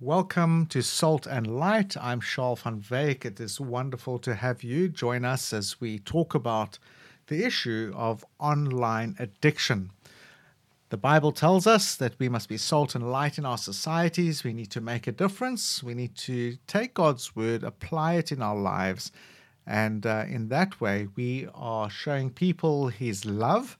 Welcome to Salt and Light. I'm Charl van Wyk. It is wonderful to have you join us as we talk about the issue of online addiction. The Bible tells us that we must be salt and light in our societies. We need to make a difference. We need to take God's word, apply it in our lives. And uh, in that way, we are showing people His love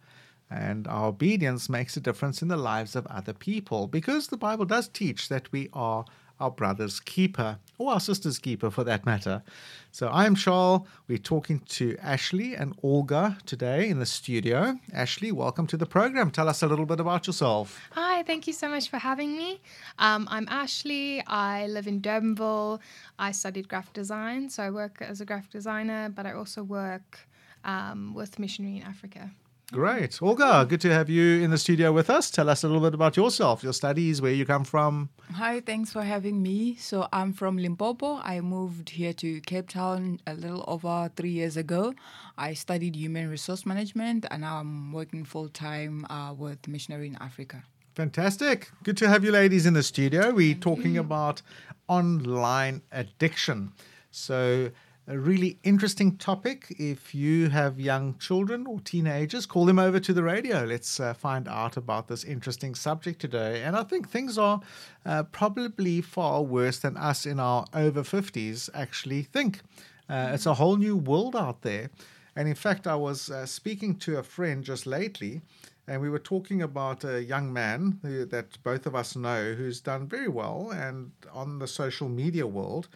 and our obedience makes a difference in the lives of other people because the Bible does teach that we are our brother's keeper, or our sister's keeper for that matter. So I'm Charl. We're talking to Ashley and Olga today in the studio. Ashley, welcome to the program. Tell us a little bit about yourself. Hi, thank you so much for having me. Um, I'm Ashley. I live in Durbanville. I studied graphic design, so I work as a graphic designer, but I also work um, with Missionary in Africa. Great. Olga, good to have you in the studio with us. Tell us a little bit about yourself, your studies, where you come from. Hi, thanks for having me. So, I'm from Limpopo. I moved here to Cape Town a little over three years ago. I studied human resource management and now I'm working full time uh, with Missionary in Africa. Fantastic. Good to have you ladies in the studio. We're talking about online addiction. So, a really interesting topic. If you have young children or teenagers, call them over to the radio. Let's uh, find out about this interesting subject today. And I think things are uh, probably far worse than us in our over 50s actually think. Uh, it's a whole new world out there. And in fact, I was uh, speaking to a friend just lately. And we were talking about a young man who, that both of us know who's done very well and on the social media world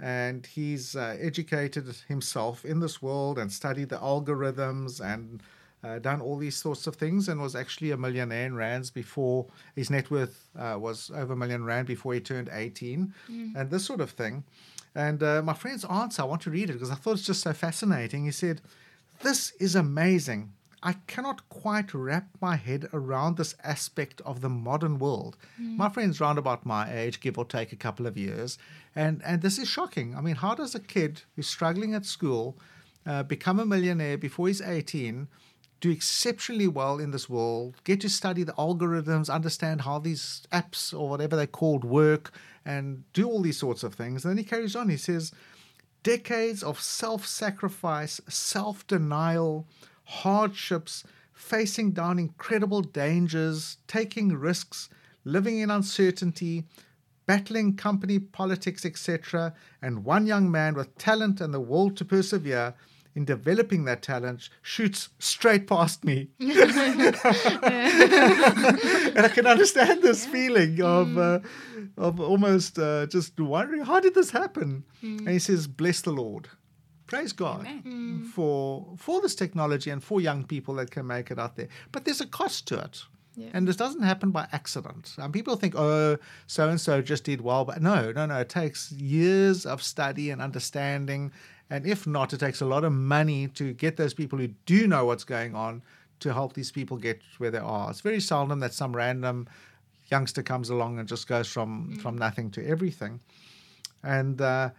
and he's uh, educated himself in this world and studied the algorithms and uh, done all these sorts of things and was actually a millionaire in rands before his net worth uh, was over a million rand before he turned 18 mm. and this sort of thing. And uh, my friend's answer i want to read it because i thought it's just so fascinating. He said this is amazing I cannot quite wrap my head around this aspect of the modern world. Mm. My friend's round about my age, give or take a couple of years, and and this is shocking. I mean, how does a kid who's struggling at school uh, become a millionaire before he's 18? do exceptionally well in this world, get to study the algorithms, understand how these apps or whatever they're called work, and do all these sorts of things. And then he carries on. He says, decades of self sacrifice, self denial, hardships, facing down incredible dangers, taking risks, living in uncertainty, battling company politics, etc., and one young man with talent and the will to persevere in developing that talent shoots straight past me. and I can understand this feeling of mm. uh, of almost uh, just wondering how did this happen? Mm. And he says, "Bless the Lord." Praise God mm. for for this technology and for young people that can make it out there. But there's a cost to it. Yeah. And this doesn't happen by accident. And people think, oh, so and so just did well. But no, no, no. It takes years of study and understanding. And if not, it takes a lot of money to get those people who do know what's going on to help these people get where they are. It's very seldom that some random youngster comes along and just goes from, mm. from nothing to everything. And uh,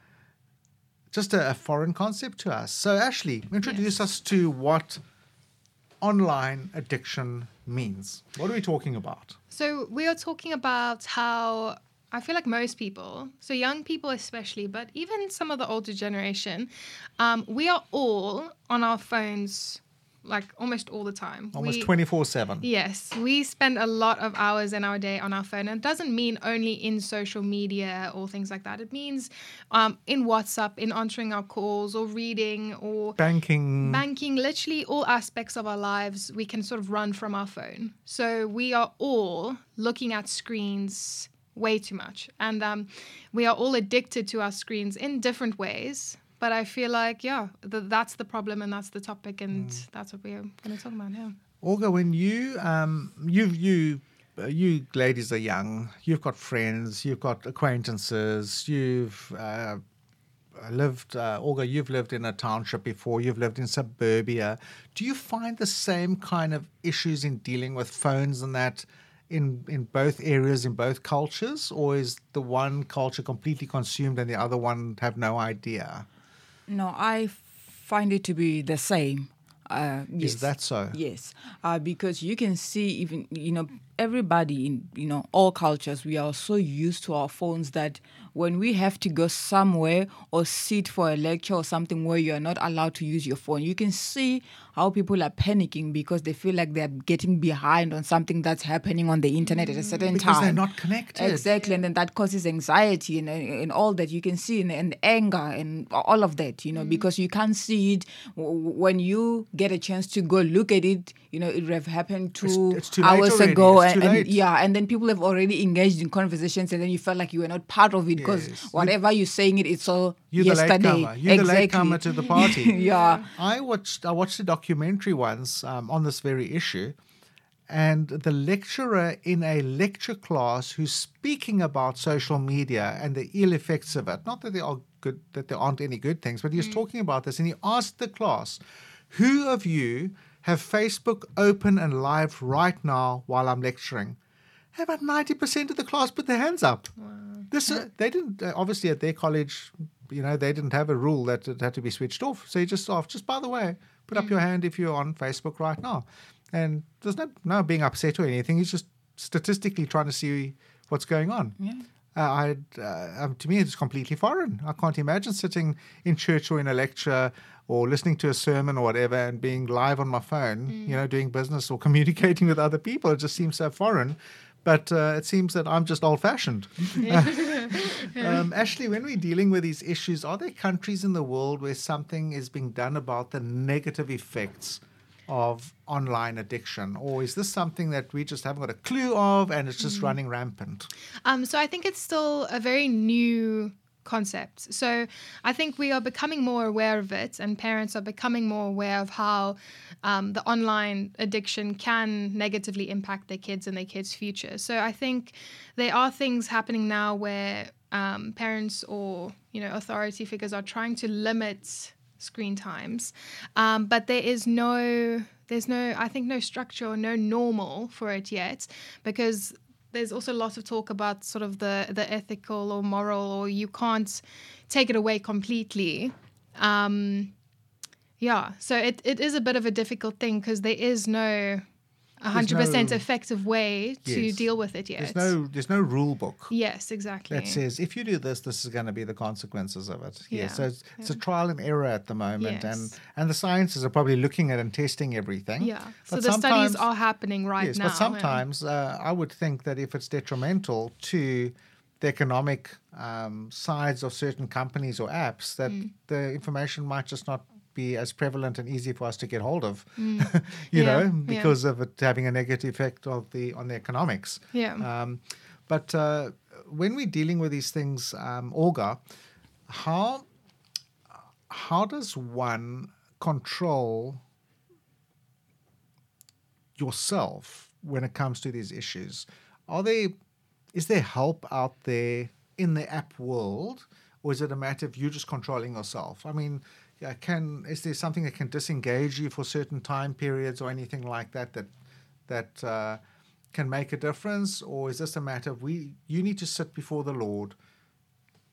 just a, a, foreign concept to us. So, Ashley, introduce yes. us to what online addiction means. What are we talking about? So, we are talking about how I feel like most people, so young people especially, but even some of the older generation, um, we are all on our phones like almost all the time. Almost 24 7. Yes. We spend a lot of hours in our day on our phone. And it doesn't mean only in social media or things like that. It means um, in WhatsApp, in answering our calls or reading or banking. Banking, literally all aspects of our lives, we can sort of run from our phone. So we are all looking at screens way too much. And um, we are all addicted to our screens in different ways. But I feel like, yeah, the, that's the problem and that's the topic, and mm. that's what we're going to talk about now. Olga, when you um, you you uh, you ladies are young, you've got friends, you've got acquaintances, you've uh, lived, uh, Olga, you've lived in a township before, you've lived in suburbia. Do you find the same kind of issues in dealing with phones and that in, in both areas, in both cultures, or is the one culture completely consumed and the other one have no idea? No, I find it to be the same. Uh, yes. Is that so? Yes, uh, because you can see even you know everybody in you know all cultures, we are so used to our phones that when we have to go somewhere or sit for a lecture or something where you are not allowed to use your phone, you can see how people are panicking because they feel like they're getting behind on something that's happening on the internet at a mm, certain Because time. Because they're not connected. Exactly, and then that causes anxiety and, and all that you can see and, and anger and all of that, you know, mm. because you can't see it when you get a chance to go look at it. You know, it would have happened two it's too hours already, ago, it's and, and yeah, and then people have already engaged in conversations, and then you felt like you were not part of it because Yes. whatever you're saying, it it's all You're the yesterday. latecomer. You're the latecomer to the party. yeah. I watched I watched a documentary once um, on this very issue, and the lecturer in a lecture class who's speaking about social media and the ill effects of it. Not that there are good that there aren't any good things, but he was talking about this, and he asked the class, "Who of you have Facebook open and live right now while I'm lecturing?" About ninety percent of the class put their hands up. This uh, they didn't uh, obviously at their college, you know, they didn't have a rule that it had to be switched off. So you just off. Just by the way, put up your hand if you're on Facebook right now, and there's no no being upset or anything. He's just statistically trying to see what's going on. Yeah. Uh, I, uh, um, to me, it's completely foreign. I can't imagine sitting in church or in a lecture or listening to a sermon or whatever and being live on my phone, you know, doing business or communicating with other people. It just seems so foreign. But uh, it seems that I'm just old fashioned. um, Ashley, when we're dealing with these issues, are there countries in the world where something is being done about the negative effects of online addiction? Or is this something that we just haven't got a clue of and it's just running rampant? Um, so I think it's still a very new concept. So I think we are becoming more aware of it, and parents are becoming more aware of how um, the online addiction can negatively impact their kids and their kids' future. So I think there are things happening now where um, parents or you know authority figures are trying to limit screen times, um, but there is no there's no I think no structure or no normal for it yet because there's also lots of talk about sort of the the ethical or moral or you can't take it away completely. Um yeah so it, it is a bit of a difficult thing because there is no 100% no- effective way to Yes. deal with it yet There's no there's no rule book yes exactly that says if you do this, this is going to be the consequences of it. Yeah. Yeah, So it's, it's a trial and error at the moment, and Yes. and the sciences are probably looking at and testing everything. yeah so the studies are happening right yes, now but yeah. sometimes uh, I would think that if it's detrimental to the economic um, sides of certain companies or apps, that Mm. the information might just not be as prevalent and easy for us to get hold of. you Mm. Yeah, know, yeah. because of it having a negative effect of the on the economics. yeah Um, but uh, when we're dealing with these things, um, Olga, how how does one control yourself when it comes to these issues? Are there is there help out there in the app world, or is it a matter of you just controlling yourself? I mean, yeah, can is there something that can disengage you for certain time periods or anything like that that that uh, can make a difference, or is this a matter of we you need to sit before the Lord,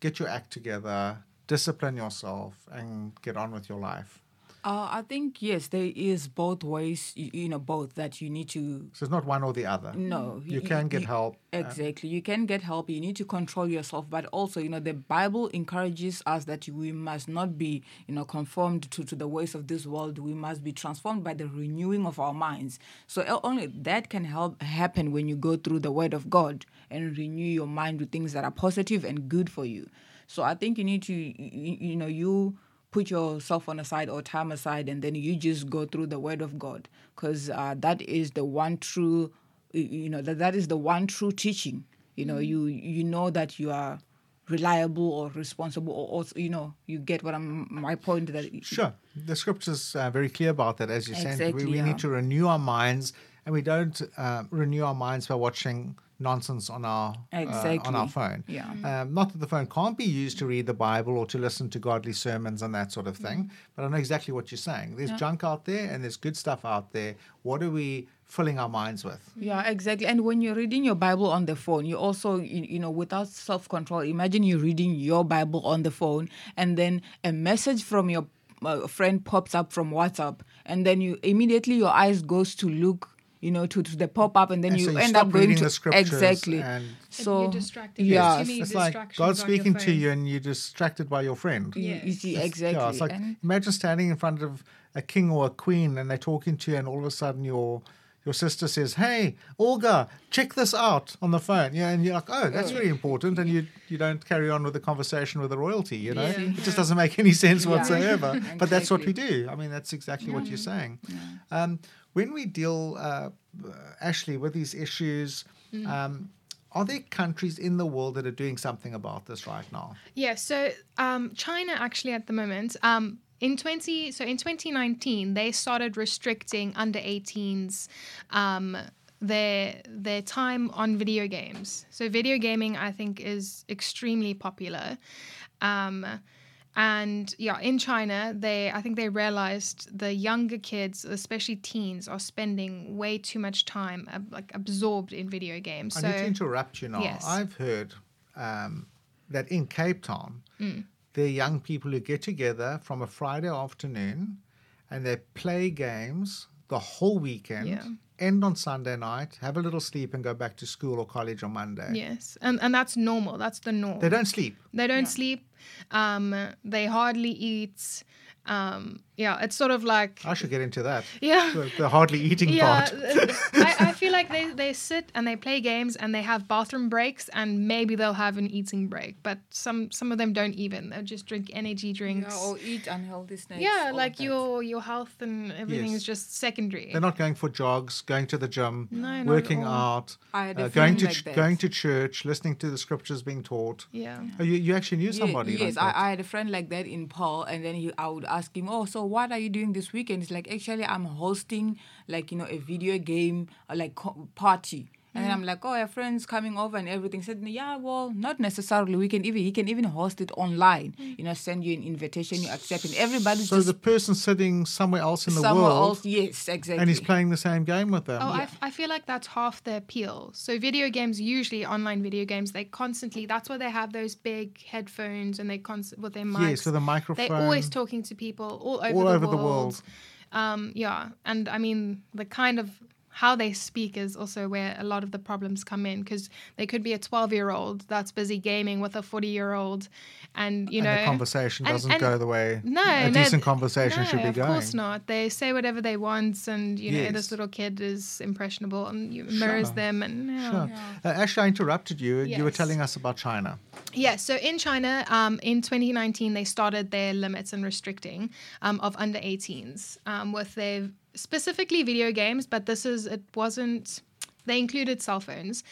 get your act together, discipline yourself, and get on with your life? Uh, I think yes, there is both ways. You, you know, both that you need to. So it's not one or the other. No, You can get help. uh, Exactly, you can get help. You need to control yourself, but also, you know, the Bible encourages us that we must not be, you know, conformed to, to the ways of this world. We must be transformed by the renewing of our minds. So only that can help happen when you go through the Word of God and renew your mind with things that are positive and good for you. So I think you need to, you, you know, you put yourself on a side or time aside and then you just go through the word of god because uh, that is the one true you know that, that is the one true teaching you know you you know that you are reliable or responsible or also you know you get what i'm my point that Sure. The scripture's uh, very clear about that, as you said. We, we yeah. need to renew our minds, and we don't uh, renew our minds by watching nonsense on our uh, on our phone. Yeah. Um, not that the phone can't be used to read the Bible or to listen to godly sermons and that sort of thing, but I know exactly what you're saying. There's junk out there, and there's good stuff out there. What are we filling our minds with? Yeah, exactly. And when you're reading your Bible on the phone, you also, you, you know, without self control, imagine you're reading your Bible on the phone and then a message from your uh, friend pops up from WhatsApp, and then you immediately your eyes goes to look you know, to, to the pop up, and then And you so you end stop up going reading to the scriptures exactly. and- So you're distracted. Yeah, There's too It's like distractions God's speaking to you and you're distracted by your friend. Yeah, you Yes. exactly. Yeah, it's like and imagine standing in front of a king or a queen and they're talking to you, and all of a sudden your your sister says, "Hey, Olga, check this out on the phone." Yeah, and you're like, "Oh, that's really important," and you you don't carry on with the conversation with the royalty. You know, Yeah. it just doesn't make any sense Yeah. whatsoever. But that's what we do. I mean, that's exactly what you're saying. Um, when we deal, uh, Ashley, with these issues. Um, are there countries in the world that are doing something about this right now? Yeah, so um, China actually at the moment, um, in 20, so in 2019, they started restricting under 18s um, their their time on video games. So video gaming, I think, is extremely popular. Um, and yeah, in China, they I think they realized the younger kids, especially teens, are spending way too much time uh, like absorbed in video games. I so need to interrupt you now. Yes. I've heard um, that in Cape Town, Mm. there are young people who get together from a Friday afternoon and they play games the whole weekend, Yeah. End on Sunday night, have a little sleep, and go back to school or college on Monday. yes, and and that's normal. That's the norm. They don't sleep. They don't Yeah. sleep. Um, they hardly eat. Um, yeah, it's sort of like I should get into that. yeah. The, the hardly eating Yeah, part. I, I feel like they, they sit and they play games and they have bathroom breaks and maybe they'll have an eating break, but some some of them don't even. They'll just drink energy drinks. yeah, or eat unhealthy snacks. Yeah, all of like that. your your health and everything Yes. is just secondary. They're not going for jogs, going to the gym, No, working out, I had uh, going to like ch- going to church, listening to the scriptures being taught. yeah. Oh, you, you actually knew Ye- somebody yes, like that. I, I had a friend like that in Paarl, and then he, I would ask him, "Oh, so what are you doing this weekend?" It's like actually I'm hosting like you know a video game like co- party. And then I'm like, oh, your friends coming over and everything. Said, yeah, well, not necessarily. We can even he can even host it online. You know, send you an invitation, you accept, and everybody's so just the person sitting somewhere else in the somewhere world else. Yes, exactly. and he's playing the same game with them. Oh, I, f- I feel like that's half the appeal. So video games, usually online video games, they constantly. That's why they have those big headphones and they constant with their mics. yes, with a microphone. They're always talking to people all over All the over the world. world. Um, yeah, and I mean the kind of how they speak is also where a lot of the problems come in because they could be a 12 year old that's busy gaming with a 40 year old and you and know the conversation and- doesn't and- go the way no, a no, decent conversation no, should be going. of course not. They say whatever they want, and you know Yes. this little kid is impressionable, and you mirrors Sure. them, and yeah. Sure. Uh, Ashley, I interrupted you. You were telling us about China. Yeah, so in China, um, in 2019, they started their limits and restricting um, of under 18s um, with their specifically video games, but this is, it wasn't, they included cell phones.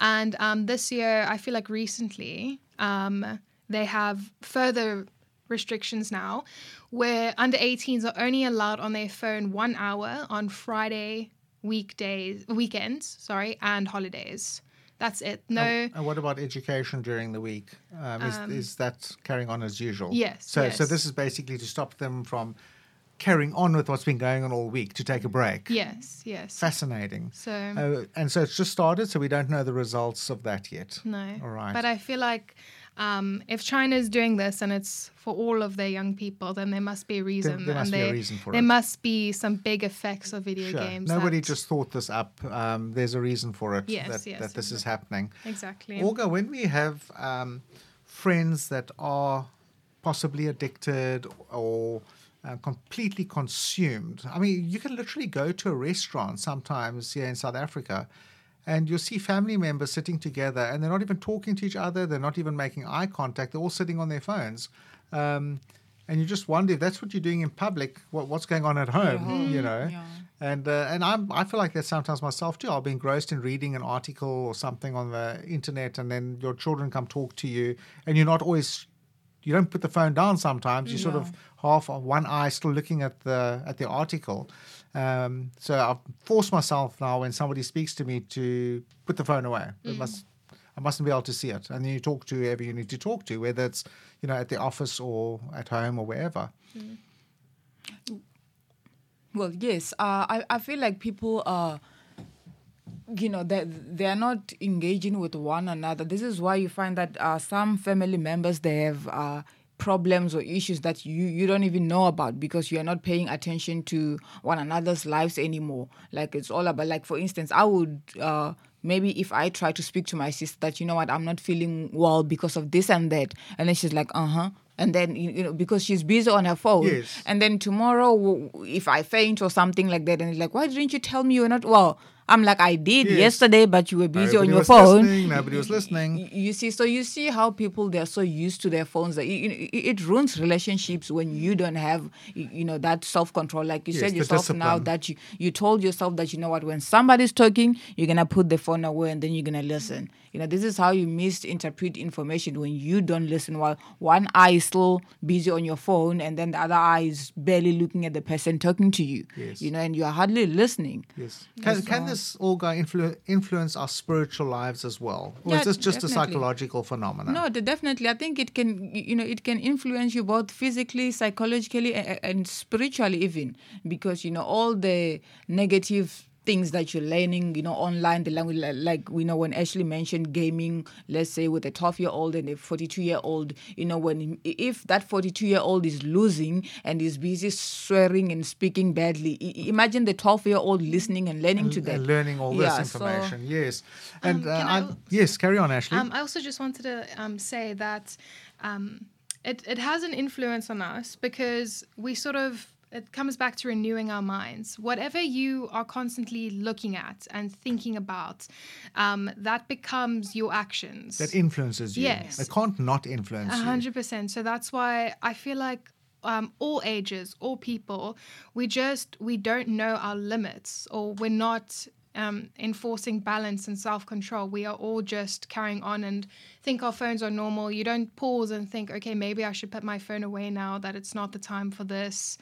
And um, this year, I feel like recently, um, they have further restrictions now where under 18s are only allowed on their phone one hour on Friday, weekdays, weekends, sorry, and holidays. That's it. No. And what about education during the week? Um, is, is that carrying on as usual? Yes, So, so this is basically to stop them from carrying on with what's been going on all week to take a break. Yes, yes. Fascinating. So Uh, and so it's just started, so we don't know the results of that yet. no. All right. But I feel like um, if China is doing this and it's for all of their young people, then there must be a reason. there must and be a there, reason for there it. must be some big effects of video Sure. games. Nobody just thought this up. Um, there's a reason for it Yes, that, yes, that this is happening. exactly. Olga, when we have um, friends that are possibly addicted or uh, completely consumed, I mean, you can literally go to a restaurant sometimes here in South Africa and you'll see family members sitting together and they're not even talking to each other, they're not even making eye contact, they're all sitting on their phones. Um, and you just wonder if that's what you're doing in public, what, what's going on at home, you know? Yeah. And uh, and I'm I feel like that sometimes myself too. I'll be engrossed in reading an article or something on the internet, and then your children come talk to you, and you're not always you don't put the phone down. Sometimes you sort of half one eye still looking at the at the article. Um, so I've forced myself now when somebody speaks to me to put the phone away. It must. I mustn't be able to see it, and then you talk to whoever you need to talk to, whether it's you know at the office or at home or wherever. Well, yes. Uh, I, I feel like people are, you know, they they're not engaging with one another. This is why you find that uh, some family members they have uh, problems or issues that you you don't even know about because you are not paying attention to one another's lives anymore like it's all about like for instance i would uh maybe if I try to speak to my sister that you know what I'm not feeling well because of this and that, and then she's like, uh huh. And then you you know because she's busy on her phone, Yes. and then tomorrow if I faint or something like that, and it's like, why didn't you tell me you're not well? I'm like, I did Yes. yesterday, but you were busy on your phone. listening, nobody was listening. You see, so you see how people they're so used to their phones that know, it, it ruins relationships when you don't have you know that self control. Like you Yes, said yourself now that you you told yourself that you know what when somebody's talking, you're gonna put the phone away and then you're gonna listen. You know, this is how you misinterpret information when you don't listen while one eye is still busy on your phone and then the other eye is barely looking at the person talking to you. Yes. You know, and you're hardly listening. Yes. Can, can this Olga influ- influence our spiritual lives as well, or Yeah, is this just a psychological phenomenon? No, definitely. I think it can, you know, it can influence you both physically, psychologically, a- a- and spiritually even, because you know all the negative things that you're learning, you know, online, the language, like we know when Ashley mentioned gaming, let's say with a 12 year old and a 42 year old, you know, when if that 42 year old is losing and is busy swearing and speaking badly, i- i- imagine the 12 year old listening and learning to that, and learning all Yeah, this so- information. yes. And Um, uh, I, I yes, carry on, Ashley. Um, I also just wanted to um, say that um, it, it has an influence on us because we sort of, it comes back to renewing our minds. Whatever you are constantly looking at and thinking about, um, that becomes your actions. that influences you. Yes. It can't not influence A you. hundred percent. So that's why I feel like um, all ages, all people, we just we don't know our limits, or we're not um, enforcing balance and self control. We are all just carrying on and think our phones are normal. You don't pause and think, okay, maybe I should put my phone away now that it's not the time for this.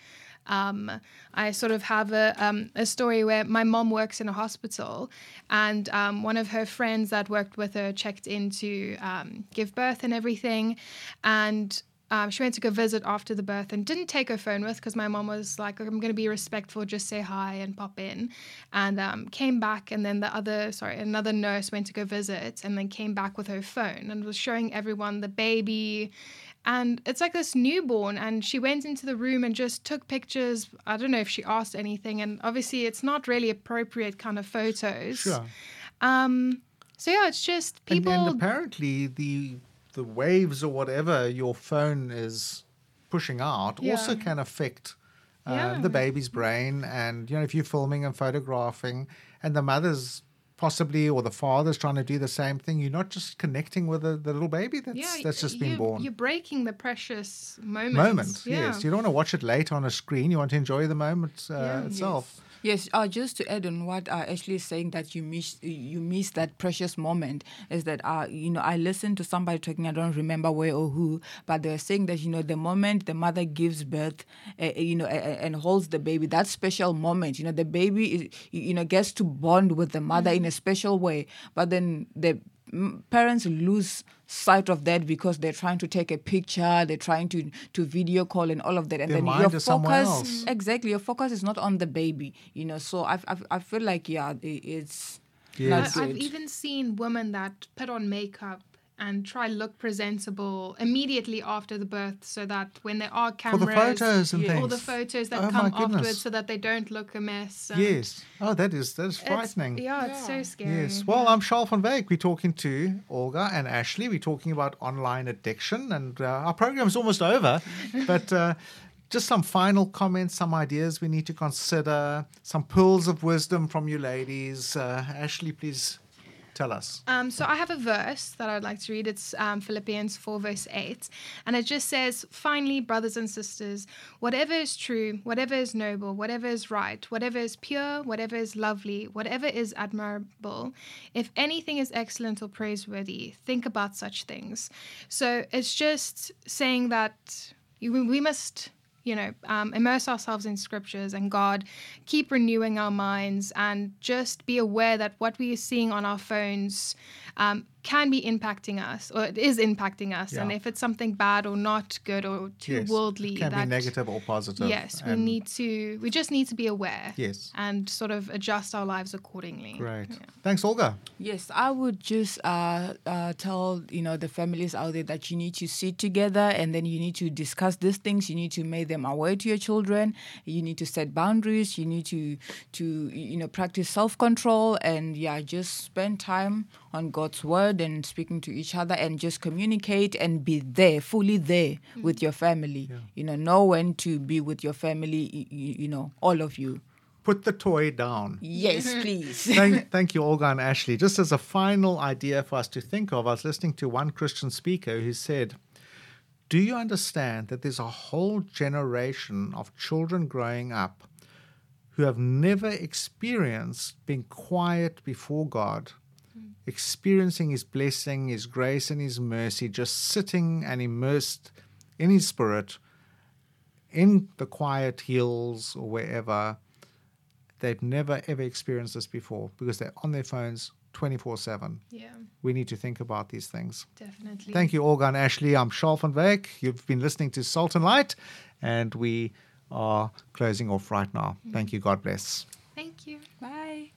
Um, I sort of have a, um, a story where my mom works in a hospital, and um, one of her friends that worked with her checked in to um, give birth and everything. And um, she went to go visit after the birth and didn't take her phone with because my mom was like, I'm going to be respectful, just say hi and pop in. And um, came back, and then the other, sorry, another nurse went to go visit and then came back with her phone and was showing everyone the baby. And it's like this newborn, and she went into the room and just took pictures. I don't know if she asked anything, and obviously it's not really appropriate kind of photos. Sure. Um. So yeah, it's just people. and apparently the the waves or whatever your phone is pushing out also can affect uh, Yeah. the baby's brain. And you know, if you're filming and photographing, and the mother's possibly or the father's trying to do the same thing, you're not just connecting with the, the little baby that's yeah, that's just been born. You're breaking the precious moment. moment, Yeah. yes. You don't want to watch it late on a screen. You want to enjoy the moment uh, Yeah. itself. Yes, uh, just to add on what uh, Ashley is saying that you miss you miss that precious moment is that uh, you know I listened to somebody talking I don't remember where or who but they're saying that you know the moment the mother gives birth uh, you know uh, and holds the baby that special moment you know the baby is, you know gets to bond with the mother in a special way but then the parents lose sight of that because they're trying to take a picture they're trying to to video call and all of that and Their then mind your is focus else. Mm. exactly your focus is not on the baby you know so i i, I feel like yeah it's Yes. not I, I've even seen women that put on makeup and try look presentable immediately after the birth so that when there are For cameras the photos and Yeah. things. all the photos that Oh, come afterwards so that they don't look a mess. Yes. Oh, that is that is it's- frightening. Yeah, it's so scary. Yes. Well, I'm Charl van Wyk. We're talking to Olga and Ashley. We're talking about online addiction, and uh, our is almost over. but uh, just some final comments, some ideas we need to consider, some pearls of wisdom from you ladies. Uh, Ashley, please tell us. Um, so I have a verse that I'd like to read. It's um, Philippians 4, verse 8. And it just says, Finally, brothers and sisters, whatever is true, whatever is noble, whatever is right, whatever is pure, whatever is lovely, whatever is admirable, if anything is excellent or praiseworthy, think about such things. So it's just saying that we must you know, um, immerse ourselves in scriptures and God, keep renewing our minds, and just be aware that what we are seeing on our phones, um, can be impacting us or it is impacting us and if it's something bad or not good or too Yes. worldly It can that be negative or positive. yes we need to we just need to be aware Yes. and sort of adjust our lives accordingly Great. Yeah. Thanks, Olga. Yes, I would just uh, uh, tell you know the families out there that you need to sit together and then you need to discuss these things. You need to make them aware to your children. You need to set boundaries. You need to to you know practice self control and yeah, just spend time on God's word and speaking to each other and just communicate and be there, fully there mm. with your family. You know, know when to be with your family. You, you know, all of you. Put the toy down. Yes, please. thank, thank you, Olga and Ashley. Just as a final idea for us to think of, I was listening to one Christian speaker who said, Do you understand that there's a whole generation of children growing up who have never experienced being quiet before God, experiencing His blessing, His grace, and His mercy, just sitting and immersed in His Spirit in the quiet hills or wherever? they've never ever experienced this before because they're on their phones 24 7. yeah We need to think about these things. definitely Thank you, Olga and Ashley. I'm Charl van Wyk. You've been listening to Salt and Light, and we are closing off right now. Mm-hmm. Thank you. God bless. thank you Bye.